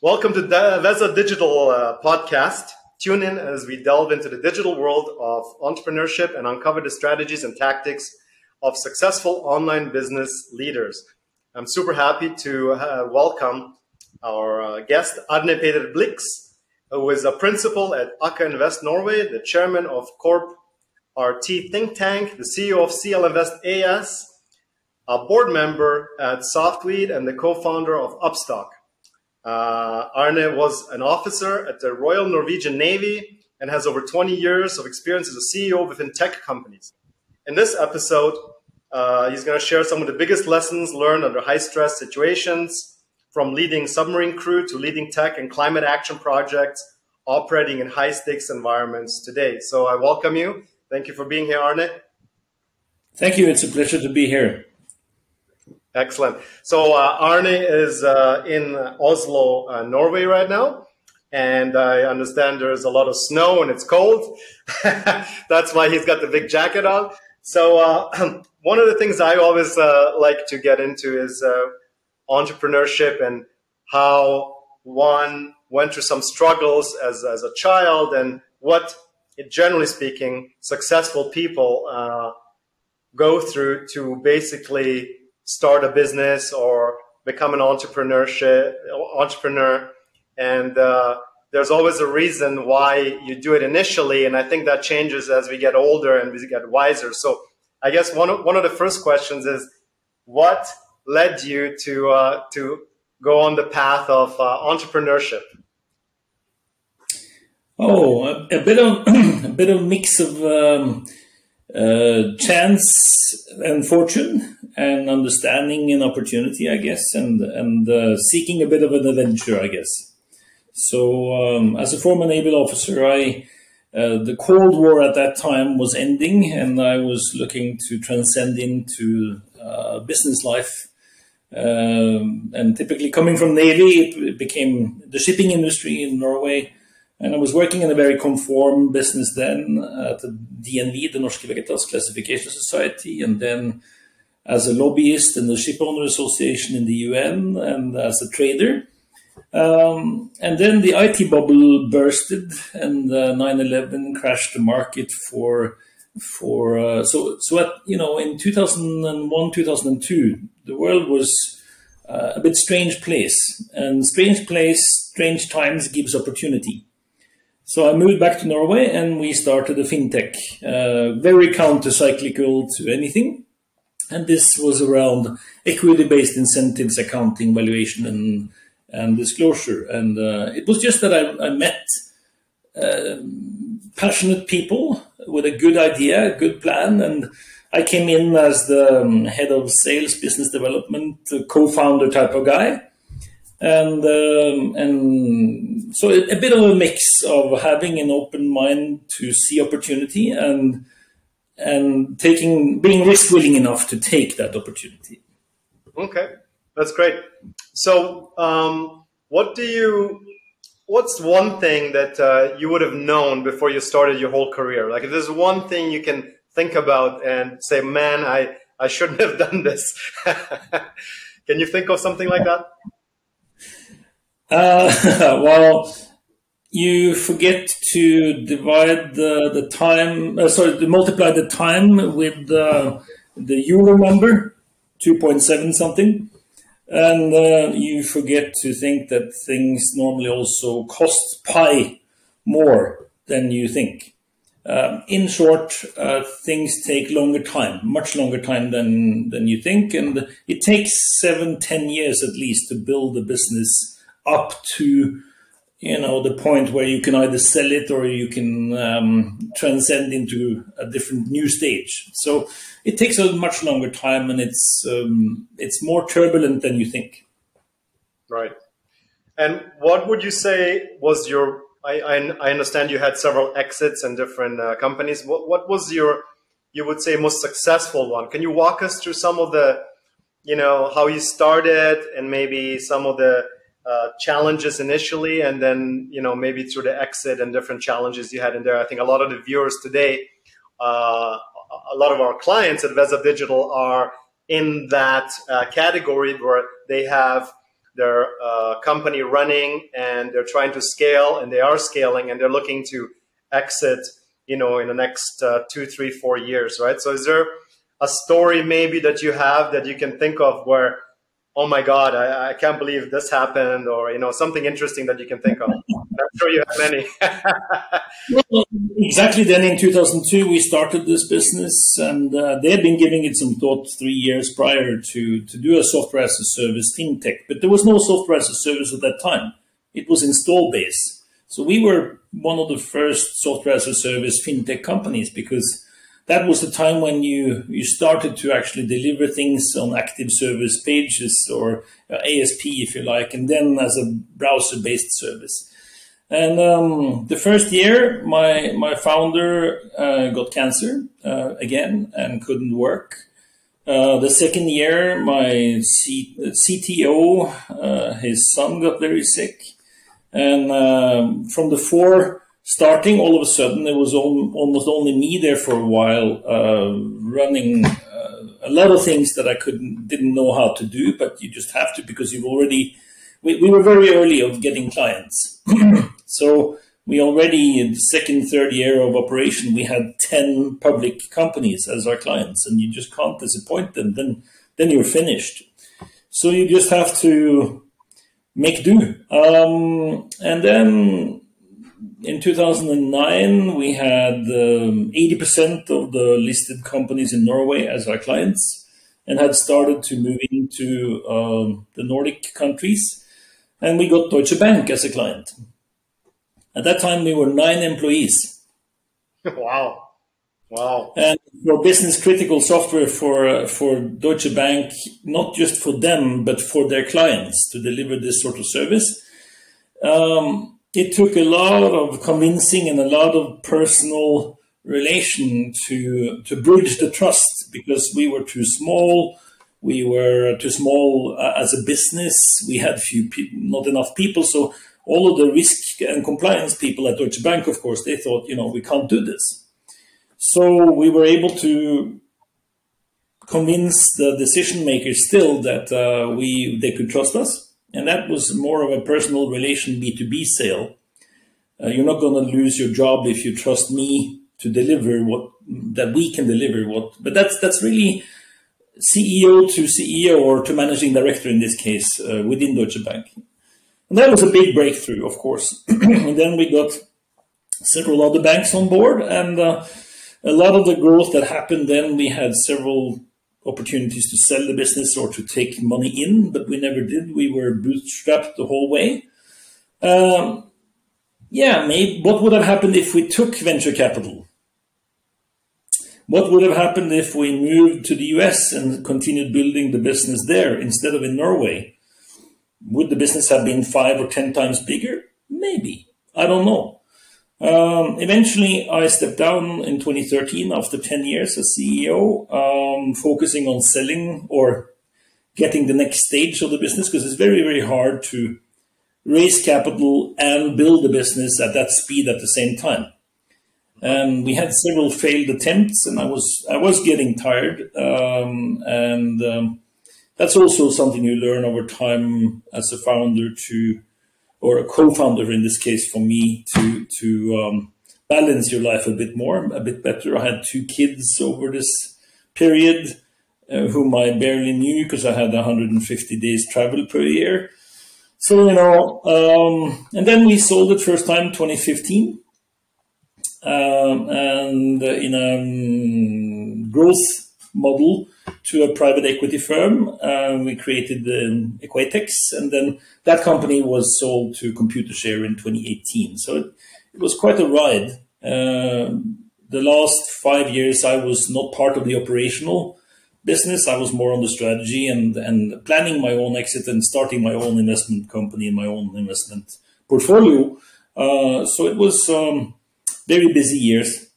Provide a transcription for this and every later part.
Welcome to the Veza Digital uh, podcast. Tune in as we delve into the digital world of entrepreneurship and uncover the strategies and tactics of successful online business leaders. I'm super happy to uh, welcome our uh, guest, Arne Peder Blix, who is a principal at Acca Invest Norway, the chairman of Corp RT Think Tank, the CEO of CL Invest AS, a board member at SoftSeaweed, and the co founder of Upstock. Uh, Arne was an officer at the Royal Norwegian Navy and has over 20 years of experience as a CEO within tech companies. In this episode, uh, he's going to share some of the biggest lessons learned under high stress situations, from leading submarine crew to leading tech and climate action projects operating in high stakes environments today. So I welcome you. Thank you for being here, Arne. Thank you. It's a pleasure to be here. Excellent. So uh, Arne is uh, in Oslo, uh, Norway right now. And I understand there's a lot of snow and it's cold. That's why he's got the big jacket on. So uh, one of the things I always uh, like to get into is uh, entrepreneurship and how one went through some struggles as, as a child and what, generally speaking, successful people go through to basically start a business or become an entrepreneurship entrepreneur. And uh, there's always a reason why you do it initially. And i think that changes as we get older and we get wiser. So i guess one of, one of the first questions is what led you to uh, to go on the path of uh, entrepreneurship? Oh a, a, bit of a bit of mix of um, uh, chance and fortune and understanding and opportunity, I guess, and and uh, seeking a bit of an adventure, I guess. So, um, as a former naval officer, I uh, the Cold War at that time was ending, and I was looking to transcend into uh, business life. Um, and typically, coming from navy, it became the shipping industry in Norway. And I was working in a very conform business then at the DNV, Det Norske Veritas Classification Society, and then as a lobbyist in the Shipowner Association in the UN and as a trader. Um, and then the IT bubble bursted, and uh, 9/11 crashed the market for for uh, so so at you know in 2001 2002 the world was uh, a bit strange place and strange place strange times gives opportunity so I moved back to Norway and we started a fintech, uh, very counter cyclical to anything. And this was around equity-based incentives, accounting, valuation, and and disclosure. And uh, it was just that I, I met uh, passionate people with a good idea, a good plan, and I came in as the um, head of sales, business development, co-founder type of guy, and um, and so a, bit of a mix of having an open mind to see opportunity and and taking being risk willing enough to take that opportunity. Okay, that's great. So, um, what do you? What's one thing that uh, you would have known before you started your whole career? Like, if there's one thing you can think about and say, "Man, I I shouldn't have done this." can you think of something like that? Uh, well, you forget to divide the, the time, uh, sorry, to multiply the time with the, the euro number, 2.7 something. And uh, you forget to think that things normally also cost pi more than you think. Uh, in short, uh, things take longer time, much longer time than, than you think. And it takes seven, ten years at least to build a business up to you know the point where you can either sell it or you can um, transcend into a different new stage. So it takes a much longer time, and it's um, it's more turbulent than you think. Right. And what would you say was your? I, I, I understand you had several exits and different uh, companies. What what was your you would say most successful one? Can you walk us through some of the, you know, how you started and maybe some of the uh, challenges initially, and then you know maybe through the exit and different challenges you had in there. I think a lot of the viewers today, uh, a lot of our clients at Veza Digital are in that uh, category where they have their uh, company running and they're trying to scale and they are scaling and they're looking to exit, you know, in the next uh, two, three, four years, right? So is there a story maybe that you have that you can think of where oh my god I, I, can't believe this happened or you know something interesting that you can think of. I'm sure you have many. Exactly then in 2002 we started this business and uh, they had been giving it some thought three years prior to to do a software as a service fintech but there was no software as a service at that time. It was install base. So we were one of the first software as a service fintech companies because that was the time when you you started to actually deliver things on active service pages or uh, ASP, if you like, and then as a browser-based service. And um, the first year, my my founder uh, got cancer uh, again and couldn't work. Uh, the second year, my C- CTO, uh, his son got very sick, and um, from the four starting all of a sudden it was almost only me there for a while uh, running uh, a lot of things that i couldn't didn't know how to do but you just have to because you've already we, we were very early of getting clients. So we already in the second third year of operation we had 10 public companies as our clients and you just can't disappoint them. Then then you're finished. So you just have to make do. Um, and then in 2009, we had um, 80% of the listed companies in Norway as our clients and had started to move into um, the Nordic countries. And we got Deutsche Bank as a client. At that time, we were nine employees. wow. Wow. And for business critical software for, uh, for Deutsche Bank, not just for them, but for their clients to deliver this sort of service. Um, it took a lot of convincing and a lot of personal relation to to bridge the trust because we were too small. We were too small uh, as a business. We had few people not enough people. So all of the risk and compliance people at Deutsche Bank of course they thought you know we can't do this. So we were able to convince the decision makers still that uh, we they could trust us and that was more of a personal relation B2B sale. Uh, you're not going to lose your job if you trust me to deliver what that we can deliver what but that's that's really CEO to CEO or to managing director in this case uh, within Deutsche Bank. And that was a big breakthrough, of course. and then we got several other banks on board, and uh, a lot of the growth that happened then, we had several opportunities to sell the business or to take money in, but we never did. We were bootstrapped the whole way. Um, yeah, maybe, what would have happened if we took venture capital? What would have happened if we moved to the US and continued building the business there instead of in Norway? Would the business have been five or ten times bigger? Maybe. I don't know. Um, eventually, I stepped down in 2013 after 10 years as CEO, um, focusing on selling or getting the next stage of the business because it's very, very hard to raise capital and build a business at that speed at the same time. And we had several failed attempts, and I was I was getting tired. Um, and um, that's also something you learn over time as a founder to or a co-founder in this case for me to to um, balance your life a bit more, a bit better. I had two kids over this period, uh, whom I barely knew because I had 150 days travel per year. So you know, um, and then we sold it first time 2015, um, and uh, in a um, growth model to a private equity firm. Uh, we created the Equatex, and then that company was sold to Computershare in 2018. So it, it was quite a ride. Uh, the last five years, I was not part of the operational business. I was more on the strategy and, and planning my own exit and starting my own investment company and my own investment portfolio. Uh, so it was um, very busy years.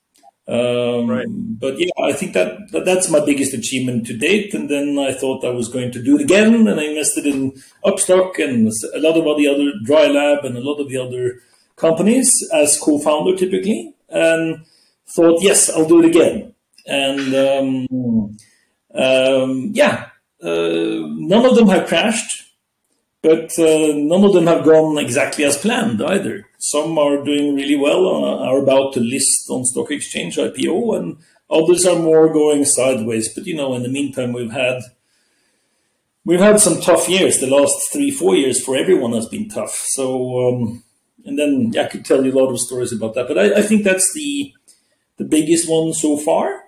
Um, right. But yeah, I think that, that, that's my biggest achievement to date. And then I thought I was going to do it again, and I invested in Upstock and a lot of the other Drylab and a lot of the other companies as co-founder typically, and thought yes, I'll do it again. And um, um, yeah, uh, none of them have crashed. but uh, none of them have gone exactly as planned either. Some are doing really well, are about to list on stock exchange IPO, and others are more going sideways. But you know, in the meantime, we've had we've had some tough years. The last three, four years for everyone has been tough. So, um, and then I could tell you a lot of stories about that. But I, I think that's the the biggest one so far,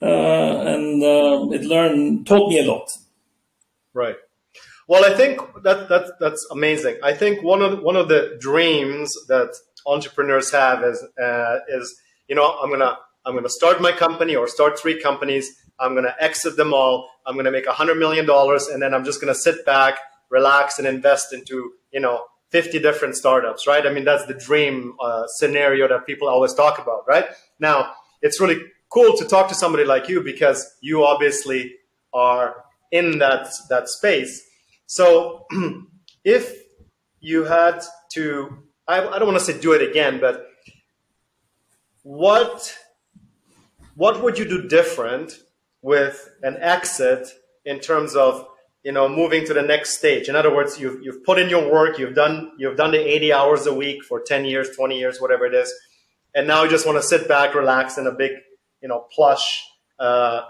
uh, and uh, it learned taught me a lot. Right. Well, I think that, that that's amazing. I think one of one of the dreams that entrepreneurs have is uh, is you know I'm gonna I'm gonna start my company or start three companies. I'm gonna exit them all. I'm gonna make a hundred million dollars, and then I'm just gonna sit back, relax, and invest into you know 50 different startups. Right? I mean that's the dream uh, scenario that people always talk about. Right? Now it's really cool to talk to somebody like you because you obviously are in that that space so if you had to, I, I don't want to say do it again, but what what would you do different with an exit in terms of you know moving to the next stage? In other words you've, you've put in your work you've done you've done the 80 hours a week for 10 years 20 years whatever it is and now you just want to sit back relax in a big you know plush uh,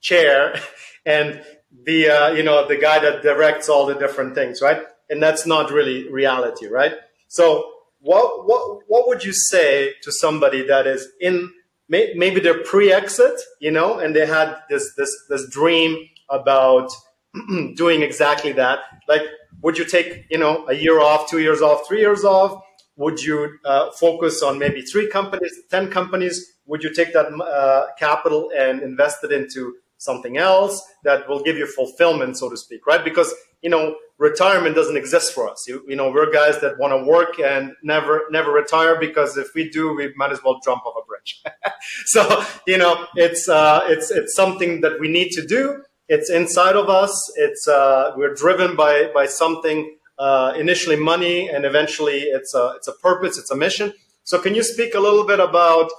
chair and the uh, you know the guy that directs all the different things, right? And that's not really reality, right? So what what what would you say to somebody that is in maybe they're pre-exit, you know, and they had this this this dream about doing exactly that? Like, would you take you know a year off, two years off, three years off? Would you uh, focus on maybe three companies, ten companies? Would you take that uh, capital and invest it into something else that will give you fulfillment, so to speak, right? Because, you know, retirement doesn't exist for us. You, you know, we're guys that want to work and never, never retire because if we do, we might as well jump off a bridge. so, you know, it's, uh, it's, it's something that we need to do. It's inside of us. It's, uh, we're driven by, by something, uh, initially money and eventually it's a, it's a purpose, it's a mission. So can you speak a little bit about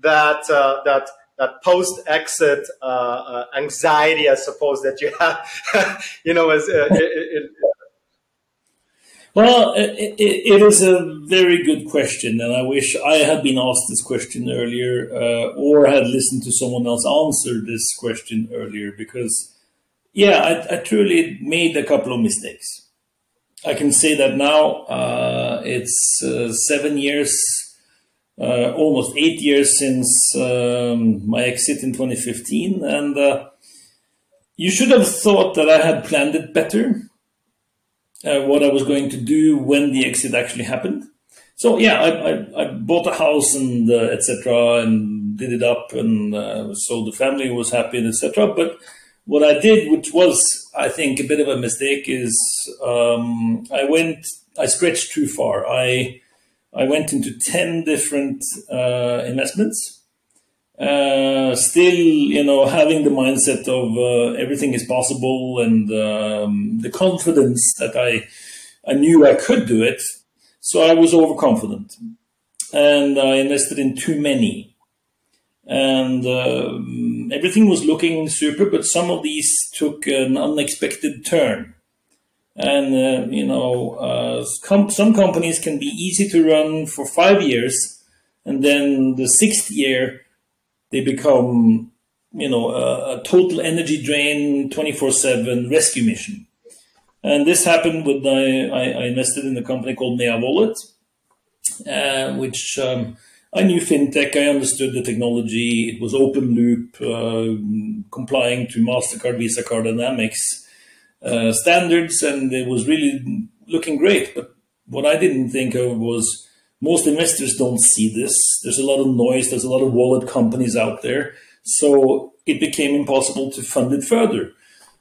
that, uh, that, that post exit uh, uh, anxiety, I suppose, that you have, you know, as uh, it, it, well, it, it is a very good question, and I wish I had been asked this question earlier, uh, or had listened to someone else answer this question earlier. Because, yeah, I, I truly made a couple of mistakes. I can say that now. Uh, it's uh, seven years uh, almost eight years since um, my exit in 2015, and uh, you should have thought that I had planned it better. Uh, what I was going to do when the exit actually happened. So yeah, I, I, I bought a house and uh, etc. and did it up, and uh, so the family was happy and etc. But what I did, which was I think a bit of a mistake, is um, I went I stretched too far. I I went into 10 different uh, investments. Uh, still, you know, having the mindset of uh, everything is possible and um, the confidence that I, I knew I could do it. So I was overconfident and I invested in too many. And uh, everything was looking super, but some of these took an unexpected turn. And, uh, you know, uh, com- some companies can be easy to run for five years. And then the sixth year, they become, you know, a, a total energy drain, 24 7 rescue mission. And this happened with I, I invested in a company called Nea Wallet, uh, which um, I knew fintech. I understood the technology. It was open loop, uh, complying to Mastercard, Visa card, dynamics, uh, standards, and it was really looking great. But what I didn't think of was most investors don't see this. There's a lot of noise. There's a lot of wallet companies out there, so it became impossible to fund it further.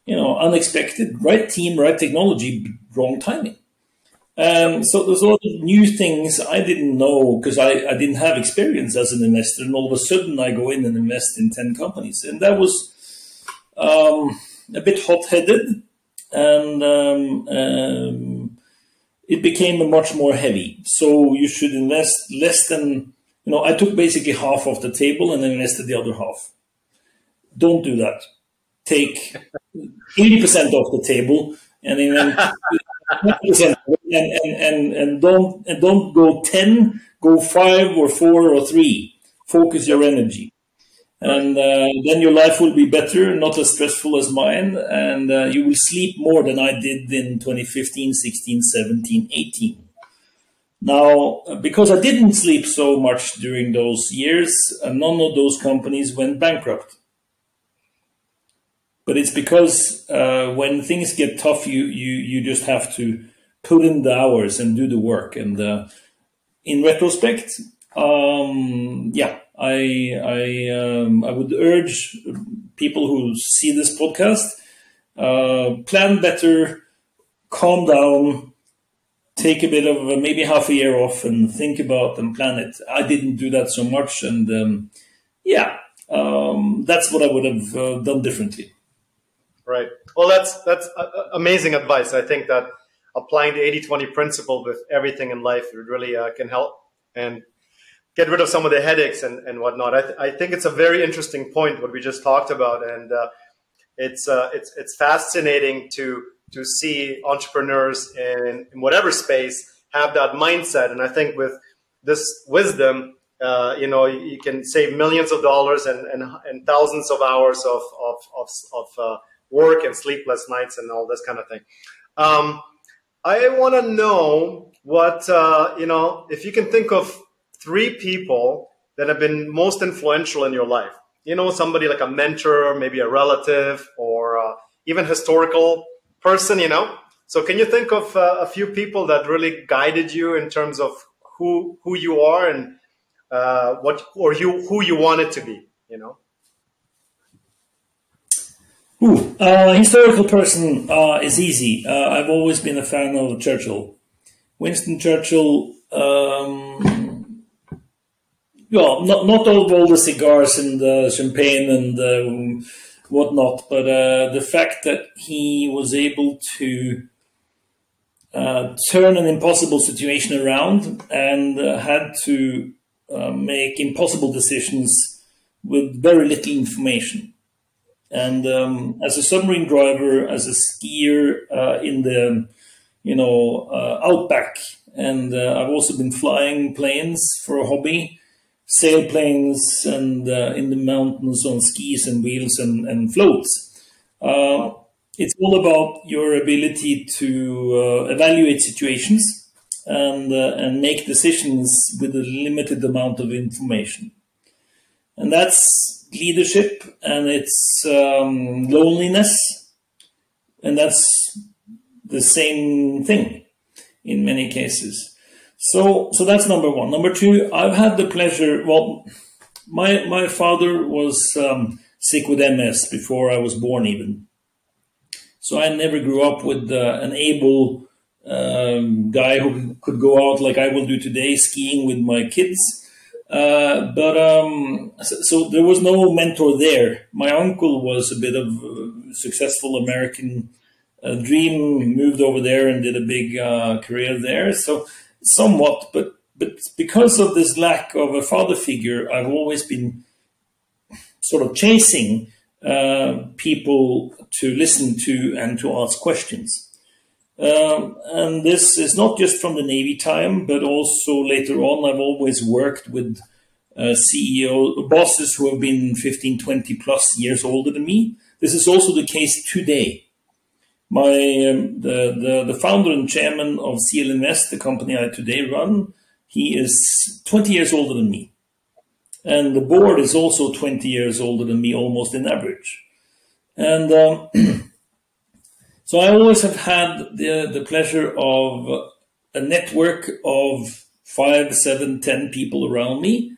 You know, unexpected, right team, right technology, wrong timing. Um, so there's a lot of new things I didn't know because I, I didn't have experience as an investor, and all of a sudden I go in and invest in ten companies, and that was um, a bit hot-headed and um, um, it became much more heavy. So you should invest less than you know. I took basically half of the table and then invested the other half. Don't do that. Take eighty percent off the table and then and, and, and, and don't and don't go ten, go five or four or three. Focus your energy and uh, then your life will be better, not as stressful as mine, and uh, you will sleep more than I did in 2015, 16, 17, 18. Now, because I didn't sleep so much during those years, uh, none of those companies went bankrupt. But it's because uh, when things get tough, you, you, you just have to put in the hours and do the work. And uh, in retrospect, um, yeah, I I um, I would urge people who see this podcast uh, plan better, calm down, take a bit of uh, maybe half a year off and think about and plan it. I didn't do that so much, and um, yeah, um, that's what I would have uh, done differently. Right. Well, that's that's amazing advice. I think that applying the 80-20 principle with everything in life really uh, can help and get rid of some of the headaches and, and whatnot. I, th- I think it's a very interesting point what we just talked about, and uh, it's uh, it's it's fascinating to to see entrepreneurs in, in whatever space have that mindset. And I think with this wisdom, uh, you know, you, you, can save millions of dollars and, and, and thousands of hours of of of, of uh, work and sleepless nights and all this kind of thing. Um, I want to know what uh, you know if you can think of three people that have been most influential in your life. You know, somebody like a mentor, maybe a relative, or uh, even historical person. You know, so can you think of uh, a few people that really guided you in terms of who who you are and uh, what or you who you wanted to be? You know. Ooh, uh, historical person uh, is easy. Uh, I've always been a fan of Churchill. Winston Churchill um, well, not not all, all the cigars and the champagne and um, whatnot, but uh, the fact that he was able to uh, turn an impossible situation around and uh, had to uh, make impossible decisions with very little information. And um, as a submarine driver, as a skier uh, in the you know uh, outback, and I've also been flying planes for a hobby sailplanes and uh, in the mountains on skis and wheels and, and floats. Uh, it's all about your ability to uh, evaluate situations and, uh, and make decisions with a limited amount of information. And that's leadership and it's um, loneliness. And that's the same thing in many cases. So, so that's number one. Number two, I've had the pleasure. Well, my my father was um, sick with MS before I was born, even. So I never grew up with uh, an able um, guy who could go out like I will do today, skiing with my kids. Uh, but um, so, so, there was no mentor there. My uncle was a bit of a successful American uh, dream, moved over there and did a big uh, career there. So somewhat, but but because of this lack of a father figure, I've always been sort of chasing uh, people to listen to and to ask questions. Um, and this is not just from the Navy time, but also later on, I've always worked with uh, CEO bosses who have been 15, 20 plus years older than me. This is also the case today. My um, the, the the founder and chairman of CL Invest, the company I today run, he is 20 years older than me, and the board is also 20 years older than me, almost in average. And um, so I always have had the the pleasure of a network of five, seven, ten people around me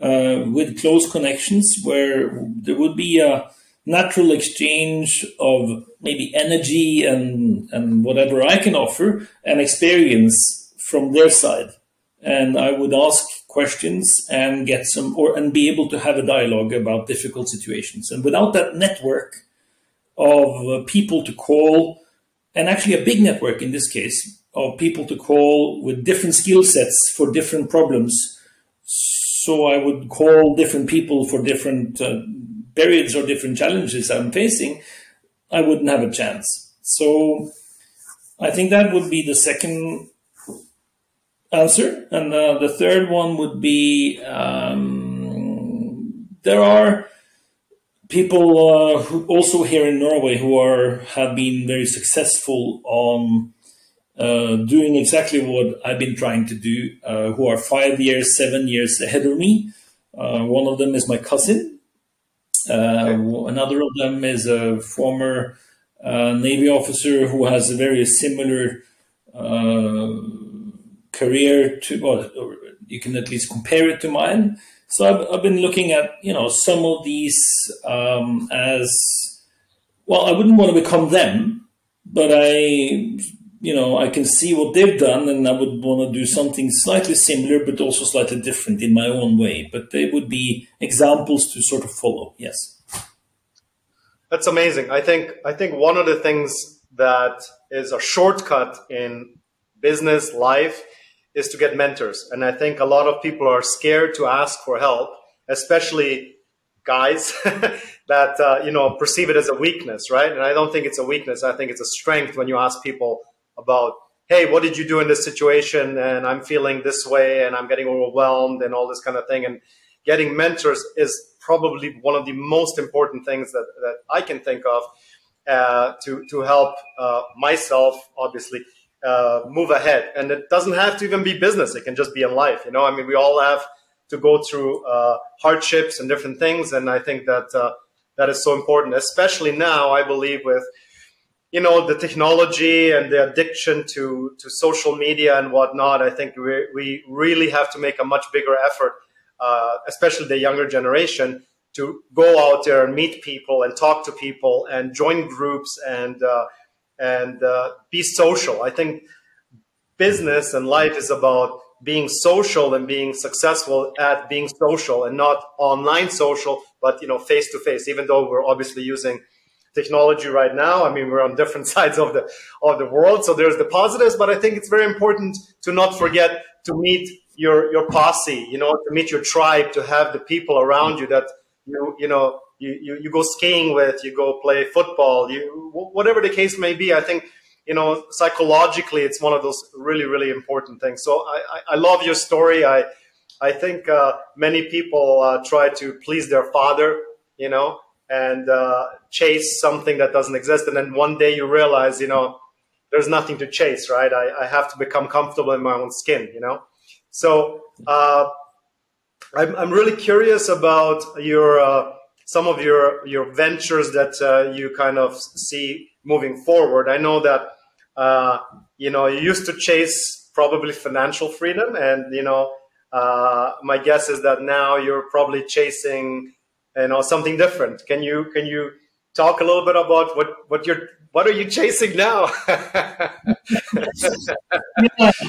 uh, with close connections, where there would be a natural exchange of maybe energy and, and whatever I can offer and experience from their side. And I would ask questions and get some or and be able to have a dialogue about difficult situations. And without that network of uh, people to call, and actually a big network in this case of people to call with different skill sets for different problems. So I would call different people for different uh, periods or different challenges I'm facing, I wouldn't have a chance. So I think that would be the second answer. And uh, the third one would be um, there are people uh, who also here in Norway who are have been very successful on uh, doing exactly what I've been trying to do, uh, who are five years, seven years ahead of me. Uh, one of them is my cousin. Uh, okay. Another of them is a former uh, Navy officer who has a very similar career to, well, you can at least compare it to mine. So I've, I've been looking at, you know, some of these um, as, well, I wouldn't want to become them, but I you know, I can see what they've done and I would want to do something slightly similar, but also slightly different in my own way. But they would be examples to sort of follow. Yes. That's amazing. I think, I think one of the things that is a shortcut in business life is to get mentors. And I think a lot of people are scared to ask for help, especially guys that, uh, you know, perceive it as a weakness, right? And I don't think it's a weakness. I think it's a strength when you ask people about hey what did you do in this situation? And i'm feeling this way and i'm getting overwhelmed and all this kind of thing. And getting mentors is probably one of the most important things that, that i can think of uh, to, to help uh, myself obviously uh, move ahead. And it doesn't have to even be business. It can just be in life you know? I mean we all have to go through uh, hardships and different things and i think that uh, that is so important especially now i believe with you know the technology and the addiction to to social media and whatnot i think we, we really have to make a much bigger effort uh, especially the younger generation to go out there and meet people and talk to people and join groups and uh, and uh, be social. I think business and life is about being social and being successful at being social and not online social but you know face to face even though we're obviously using technology right now. I mean, we're on different sides of the of the world, so there's the positives, but I think it's very important to not forget to meet your your posse, you know, to meet your tribe, to have the people around you that you you know you you, you go skiing with, you go play football, you whatever the case may be. I think you know psychologically, it's one of those really really important things. So I I, I love your story. I I think uh, many people uh, try to please their father, you know, and uh, chase something that doesn't exist. And then one day you realize, you know, there's nothing to chase, right? I, I have to become comfortable in my own skin, you know? So uh, I'm, I'm really curious about your uh, some of your your ventures that uh, you kind of see moving forward. I know that uh, you know you used to chase probably financial freedom, and you know uh, my guess is that now you're probably chasing you know something different. Can you can you talk a little bit about what what you're what are you chasing now? yeah,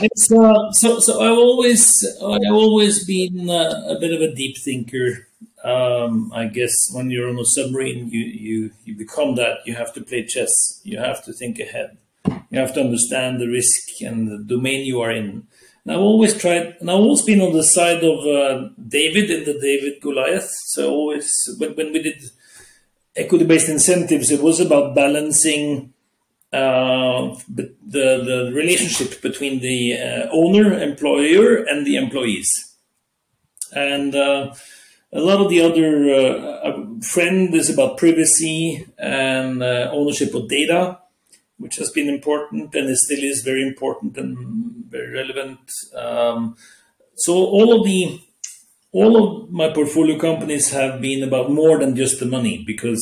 it's uh, so so I've always I've always been uh, a bit of a deep thinker. Um, I guess when you're on a submarine, you, you you become that. You have to play chess. You have to think ahead. You have to understand the risk and the domain you are in. And I've always tried, and I've always been on the side of uh, David in the David Goliath. So always, when, when we did equity-based incentives, it was about balancing uh, the, the relationship between the uh, owner, employer, and the employees. And uh, a lot of the other uh, friend is about privacy and uh, ownership of data which has been important and it still is very important and very relevant. Um, so all of the all of my portfolio companies have been about more than just the money because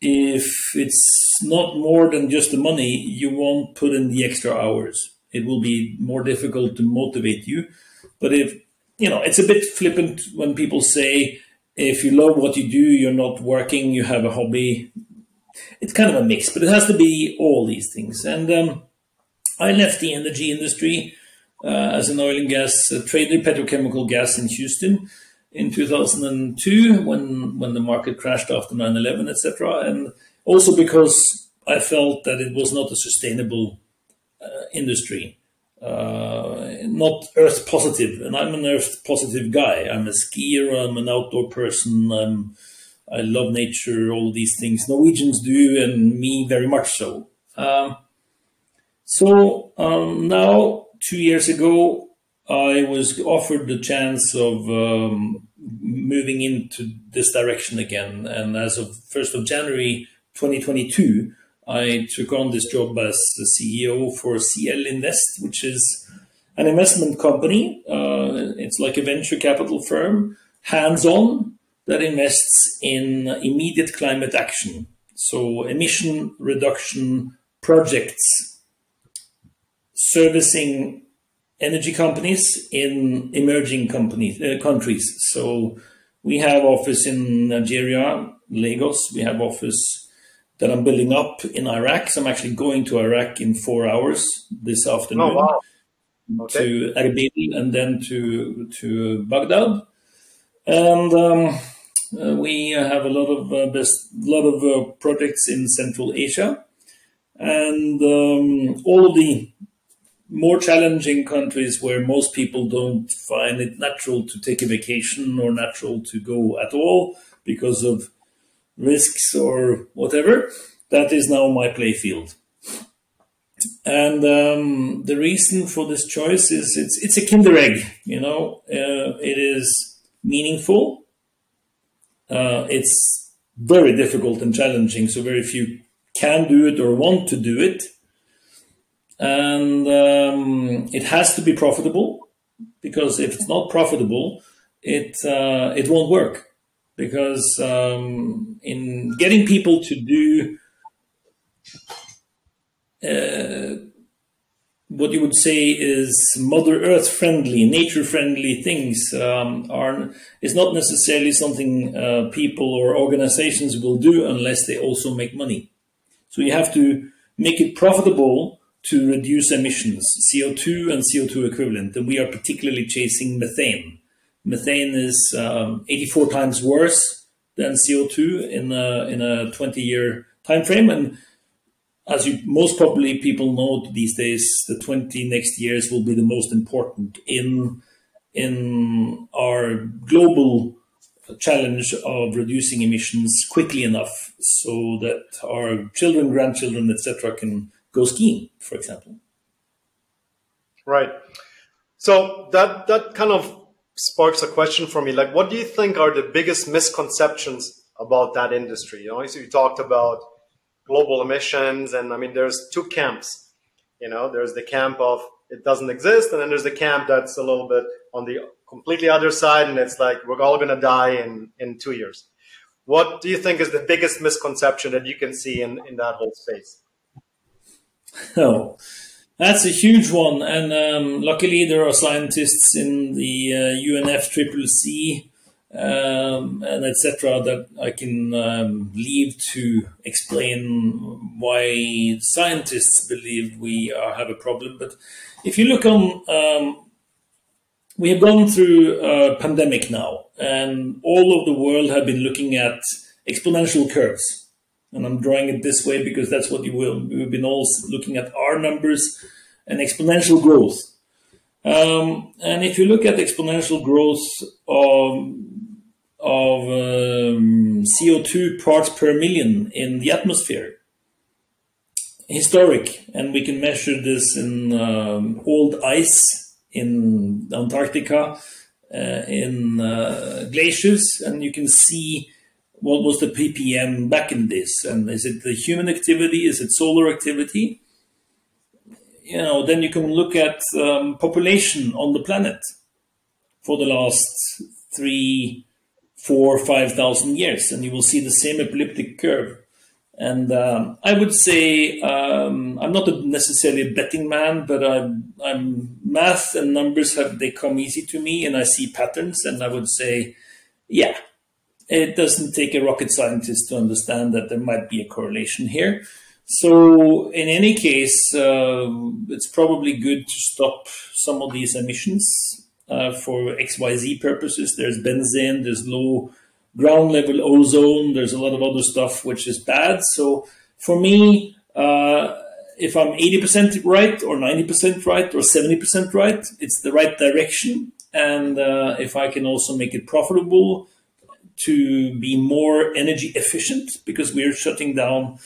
if it's not more than just the money, you won't put in the extra hours. It will be more difficult to motivate you. But if you know, it's a bit flippant when people say if you love what you do, you're not working, you have a hobby it's kind of a mix, but it has to be all these things. And um, I left the energy industry uh, as an oil and gas uh, trader, petrochemical gas in Houston in 2002 when when the market crashed after 9/11, etc. And also because I felt that it was not a sustainable uh, industry. Uh, not earth positive. positive, and I'm an earth positive guy. I'm a skier. I'm an outdoor person. I'm I love nature, all these things Norwegians do, and me very much so. Um, So um, now, two years ago, I was offered the chance of um, moving into this direction again. And as of 1st of January 2022, I took on this job as the CEO for CL Invest, which is an investment company. Uh, it's like a venture capital firm, hands on, that invests in immediate climate action. So, emission reduction projects servicing energy companies in emerging companies uh, countries. So we have office in Nigeria, Lagos. We have office that I'm building up in Iraq. So I'm actually going to Iraq in four hours this afternoon. Oh, wow. Okay. To Erbil and then to to Baghdad, and um, uh, we have a lot of uh, best lot of uh, projects in Central Asia, and um, all of the more challenging countries where most people don't find it natural to take a vacation or natural to go at all because of risks or whatever, that is now my playfield. And um, the reason for this choice is it's it's a kinder egg. You know, uh, it is meaningful. Uh, it's very difficult and challenging, so very few can do it or want to do it and um, it has to be profitable because if it's not profitable, it uh, it won't work because um, in getting people to do uh, what you would say is Mother Earth friendly, nature friendly things um, are is not necessarily something uh, people or organizations will do unless they also make money. So you have to make it profitable to reduce emissions, CO2 and CO2 equivalent, and we are particularly chasing methane. Methane is um, 84 times worse than CO2 in a, in a 20 year time frame. And as you most probably people know these days, the 20 next years will be the most important in in our global challenge of reducing emissions quickly enough so that our children, grandchildren, etc., can go skiing, for example. Right. So that that kind of sparks a question for me. Like, what do you think are the biggest misconceptions about that industry? You know, so you talked about global emissions, and I mean, there's two camps. You know, there's the camp of it doesn't exist, and then there's the camp that's a little bit on the completely other side, and it's like we're all going to die in in two years. What do you think is the biggest misconception that you can see in in that whole space? Oh, that's a huge one. And um, luckily, there are scientists in the uh, UNFCCC um, and etc. that I can um, leave to explain why scientists believe we are, have a problem. But if you look on, um, we have gone through a pandemic now, and all of the world have been looking at exponential curves and I'm drawing it this way because that's what you will. We've been all looking at R numbers and exponential growth. Um, and if you look at exponential growth of, of um, CO2 parts per million in the atmosphere, historic, and we can measure this in um, old ice in Antarctica, uh, in uh, glaciers, and you can see what was the ppm back in this? And is it the human activity? Is it solar activity? You know then you can look at um, population on the planet for the last three four five thousand years and you will see the same elliptic curve. And um, I would say um, I'm not a necessarily a betting man, but I'm, I'm, math and numbers have they come easy to me, and I see patterns, and I would say, yeah, it doesn't take a rocket scientist to understand that there might be a correlation here. So, in any case, uh, it's probably good to stop some of these emissions uh, for XYZ purposes. There's benzene, there's low ground level ozone, there's a lot of other stuff which is bad. So, for me, uh, if I'm 80% right, or 90% right, or 70% right, it's the right direction. And uh, if I can also make it profitable, to be more energy efficient because we're shutting down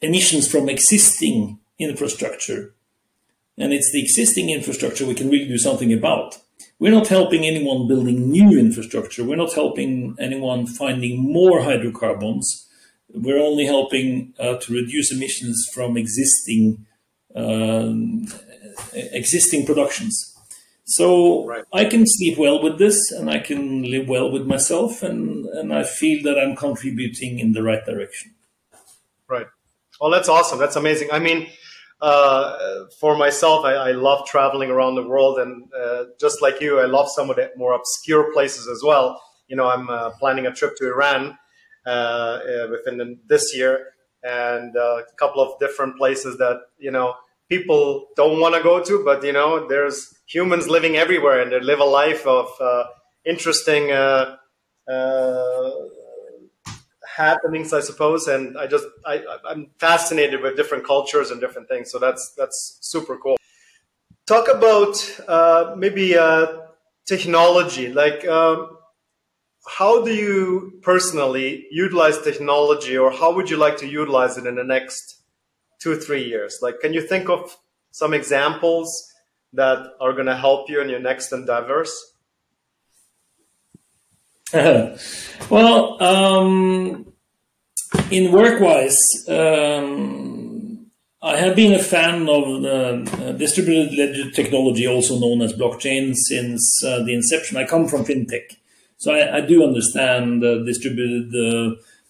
emissions from existing infrastructure and it's the existing infrastructure we can really do something about. We're not helping anyone building new infrastructure. We're not helping anyone finding more hydrocarbons. We're only helping uh, to reduce emissions from existing um, existing productions. So right. I can sleep well with this, and I can live well with myself, and and I feel that I'm contributing in the right direction. Right. Well, that's awesome. That's amazing. I mean, uh, for myself, I, I, love traveling around the world, and uh, just like you, I love some of the more obscure places as well. You know, I'm uh, planning a trip to Iran uh, uh, within this year, and uh, a couple of different places that you know people don't want to go to, but you know, there's humans living everywhere, and they live a life of interesting happenings, I suppose. And I just I, I'm fascinated with different cultures and different things. So that's that's super cool. Talk about uh, maybe uh, technology. Like, um, how do you personally utilize technology, or how would you like to utilize it in the next two three years? Like, can you think of some examples that are going to help you in your next endeavors? well, um, in work-wise, um, I have been a fan of uh, distributed ledger technology, also known as blockchain, since uh, the inception. I come from fintech, so I, I do understand uh, distributed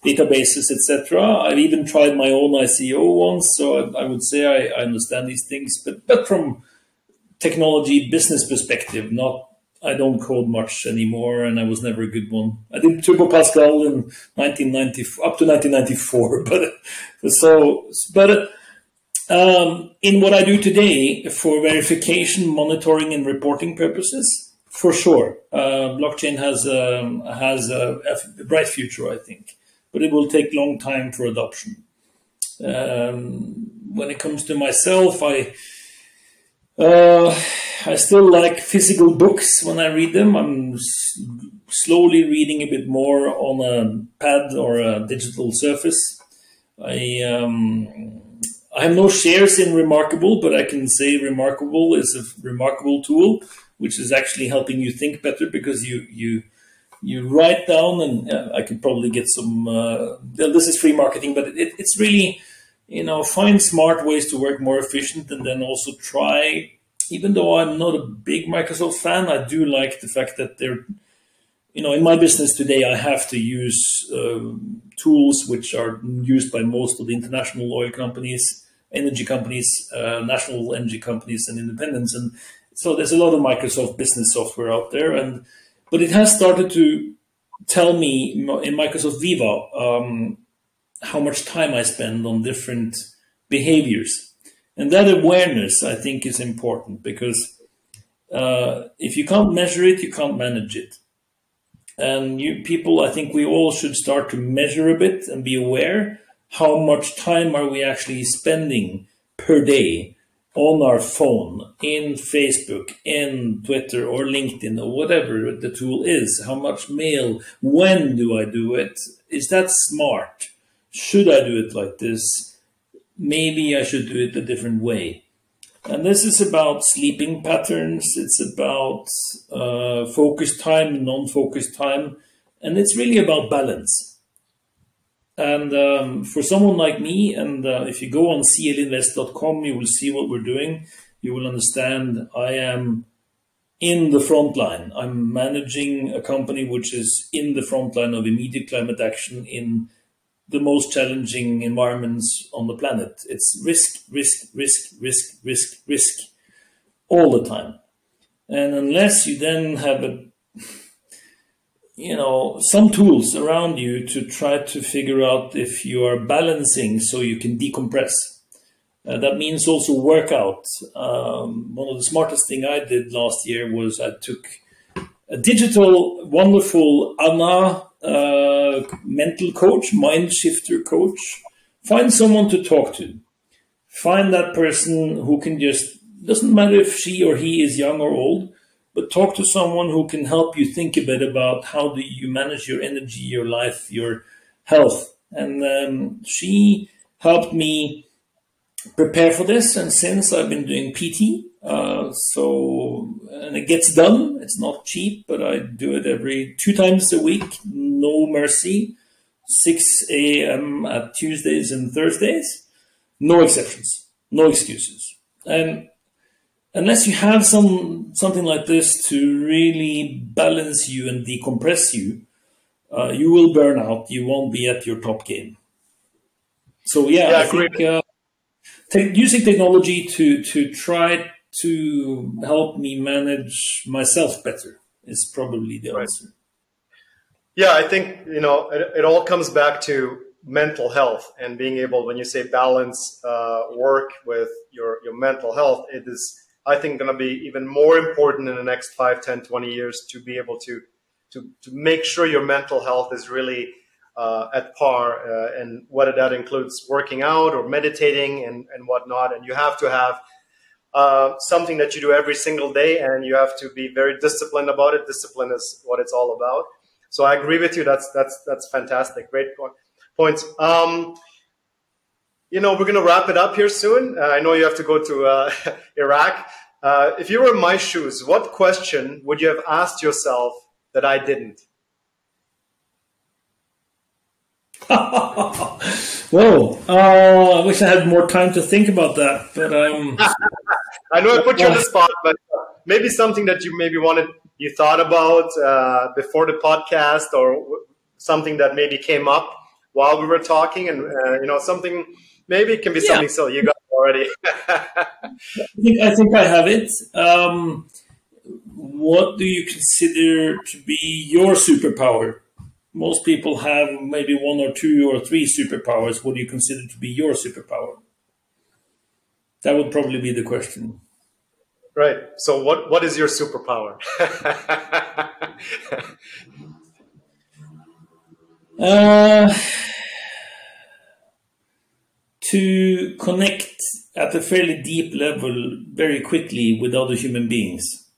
databases, etc. I've even tried my own ICO once, so I, I would say I, I understand these things, but but from technology business perspective, not I don't code much anymore, and I was never a good one. I did Turbo Pascal in 1990 up to 1994, but so but um, in what I do today for verification, monitoring, and reporting purposes, for sure, uh, blockchain has um, has a, a, bright future, I think, but it will take long time for adoption. Um, when it comes to myself, I uh, I still like physical books when I read them. I'm s- slowly reading a bit more on a pad or a digital surface. I um, I have no shares in Remarkable, but I can say Remarkable is a remarkable tool, which is actually helping you think better because you you you write down, and I could probably get some. Uh, this is free marketing, but it, it's really you know find smart ways to work more efficient, and then also try even though I'm not a big Microsoft fan, I do like the fact that they're, you know, in my business today, I have to use um, tools which are used by most of the international oil companies, energy companies, uh, national energy companies, and independents. And so there's a lot of Microsoft business software out there, and but it has started to tell me in Microsoft Viva um, how much time I spend on different behaviors and that awareness, I think, is important because uh, if you can't measure it, you can't manage it. And you people, I think we all should start to measure a bit and be aware how much time are we actually spending per day on our phone, in Facebook, in Twitter or LinkedIn or whatever the tool is. How much mail? When do I do it? Is that smart? Should I do it like this? maybe I should do it a different way. And this is about sleeping patterns, it's about uh, focus time, non focus time, and it's really about balance. And um, for someone like me, and uh, if you go on clinvest.com, you will see what we're doing. You will understand I am in the front line. I'm managing a company which is in the front line of immediate climate action in the most challenging environments on the planet. It's risk, risk, risk, risk, risk, risk all the time. And unless you then have a, you know, some tools around you to try to figure out if you are balancing so you can decompress. Uh, that means also workout. Um, one of the smartest thing I did last year was I took a digital, wonderful Anna uh, mental coach, mind shifter coach. Find someone to talk to. Find that person who can just, doesn't matter if she or he is young or old, but talk to someone who can help you think a bit about how do you manage your energy, your life, your health. And um, she helped me prepare for this. And since I've been doing PT, uh, so and it gets done. It's not cheap, but I do it every two times a week. No mercy. 6 a.m. at Tuesdays and Thursdays. No exceptions. No excuses. And unless you have some something like this to really balance you and decompress you, uh, you will burn out. You won't be at your top game. So yeah, yeah I think uh, te- using technology to to try to help me manage myself better is probably the right. answer. Yeah, I think you know it, it, all comes back to mental health and being able, when you say balance uh, work with your your mental health, it is I think going to be even more important in the next 5, 10, 20 years to be able to to to make sure your mental health is really uh, at par, uh, and whether that includes working out or meditating and and whatnot, and you have to have uh, something that you do every single day, and you have to be very disciplined about it. Discipline is what it's all about. So I agree with you. That's that's that's fantastic. Great point. Points. Um, you know, we're going to wrap it up here soon. Uh, I know you have to go to uh, Iraq. Uh, if you were in my shoes, what question would you have asked yourself that I didn't? Whoa! Uh, I wish I had more time to think about that, but um, I know I put you on the spot, but maybe something that you maybe wanted, you thought about uh, before the podcast, or something that maybe came up while we were talking, and uh, you know, something maybe it can be yeah. something silly. You got already. I, think, I think I have it. Um, what do you consider to be your superpower? Most people have maybe one or two or three superpowers. What do you consider to be your superpower? That would probably be the question. Right. So, what what is your superpower? uh, to connect at a fairly deep level very quickly with other human beings.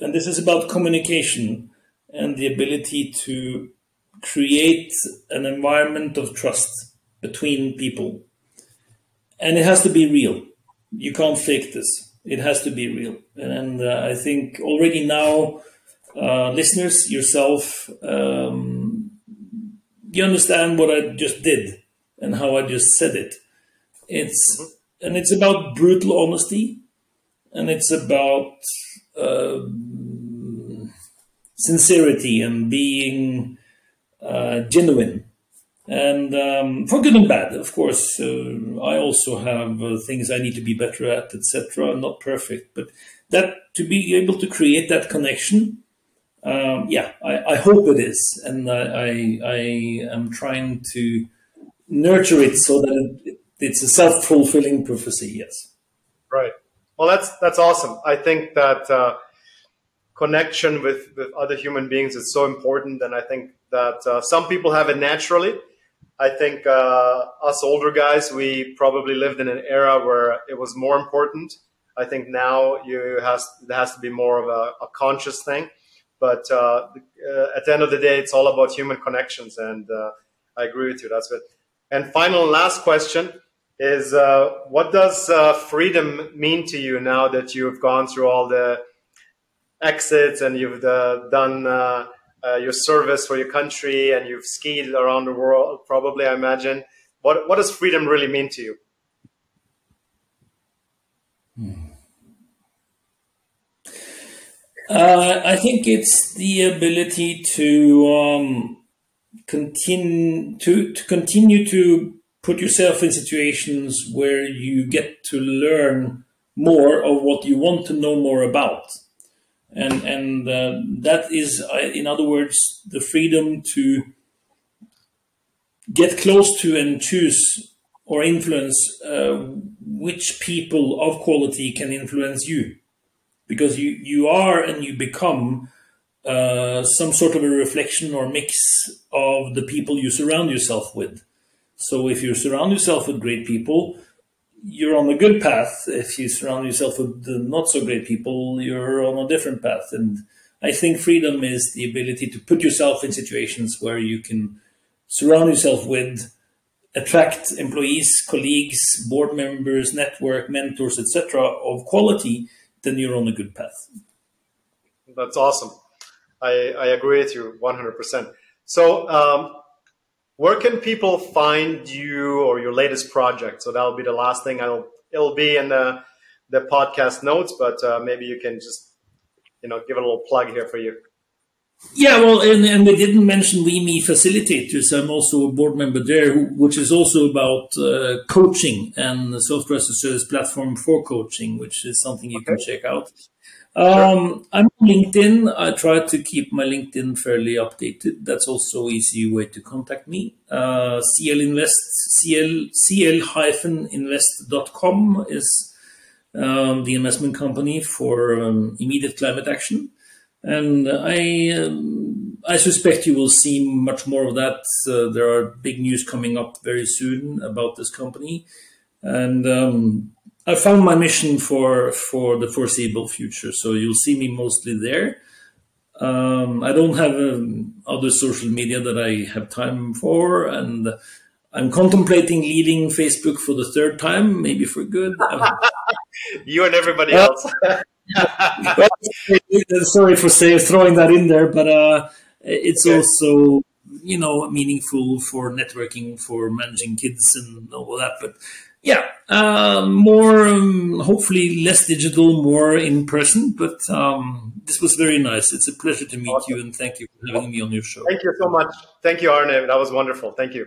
And this is about communication and the ability to create an environment of trust between people and it has to be real. You can't fake this. It has to be real. And uh, I think already now, uh, listeners, yourself, um, you understand what I just did and how I just said it. It's and it's about brutal honesty, and it's about uh, sincerity and being uh, genuine and um, for good and bad, of course. Uh, I also have uh, things I need to be better at, etc. Not perfect, but that to be able to create that connection, um, yeah, I, I, hope it is, and I, I, I, am trying to nurture it so that it, it's a self fulfilling prophecy. Yes. Right. Well, that's that's awesome. I think that uh, connection with with other human beings is so important, and I think that uh, some people have it naturally I think uh, us older guys, we probably lived in an era where it was more important. I think now you has there has to be more of a, a conscious thing. But uh, uh, at the end of the day, it's all about human connections, and uh, I agree with you. That's it. And final and last question is: uh, What does uh, freedom mean to you now that you've gone through all the exits and you've done? Uh, your service for your country and you've skied around the world, probably, I imagine. What, what does freedom really mean to you? Uh, I think it's the ability to um, continue to, to continue to put yourself in situations where you get to learn more of what you want to know more about and and uh, that is, uh, in other words, the freedom to get close to and choose or influence uh, which people of quality can influence you, because you you are and you become uh, some sort of a reflection or mix of the people you surround yourself with. So if you surround yourself with great people, you're on a good path. If you surround yourself with the not so great people, you're on a different path. And I think freedom is the ability to put yourself in situations where you can surround yourself with attract employees, colleagues, board members, network, mentors, etc., of quality, then you're on a good path. That's awesome. I, I agree with you 100%. So, um, where can people find you or your latest project? So that'll be the last thing. I'll it'll be in the the podcast notes, but uh, maybe you can just you know give a little plug here for you. Yeah, well, and, and we didn't mention WeMe Facilitators. I'm also a board member there, which is also about uh, coaching and the software as a service platform for coaching, which is something you okay. can check out. Um, I'm on LinkedIn. I try to keep my LinkedIn fairly updated. That's also easy way to contact me. Uh, CL Invest, CL, cl-invest.com is um, the investment company for um, immediate climate action. And I, I suspect you will see much more of that. Uh, there are big news coming up very soon about this company. Um, I found my mission for for the foreseeable future. So you'll see me mostly there. Um, I don't have um, other social media that I have time for, and I'm contemplating leaving Facebook for the third time, maybe for good. you and everybody uh, else. sorry for say, throwing that in there, but uh, it's okay. also you know meaningful for networking, for managing kids and all that. But yeah, uh, more um, hopefully less digital, more in person. But um, this was very nice. It's a pleasure to meet awesome. you, and thank you for having me on your show. Thank you so much. Thank you, Arne. That was wonderful. Thank you.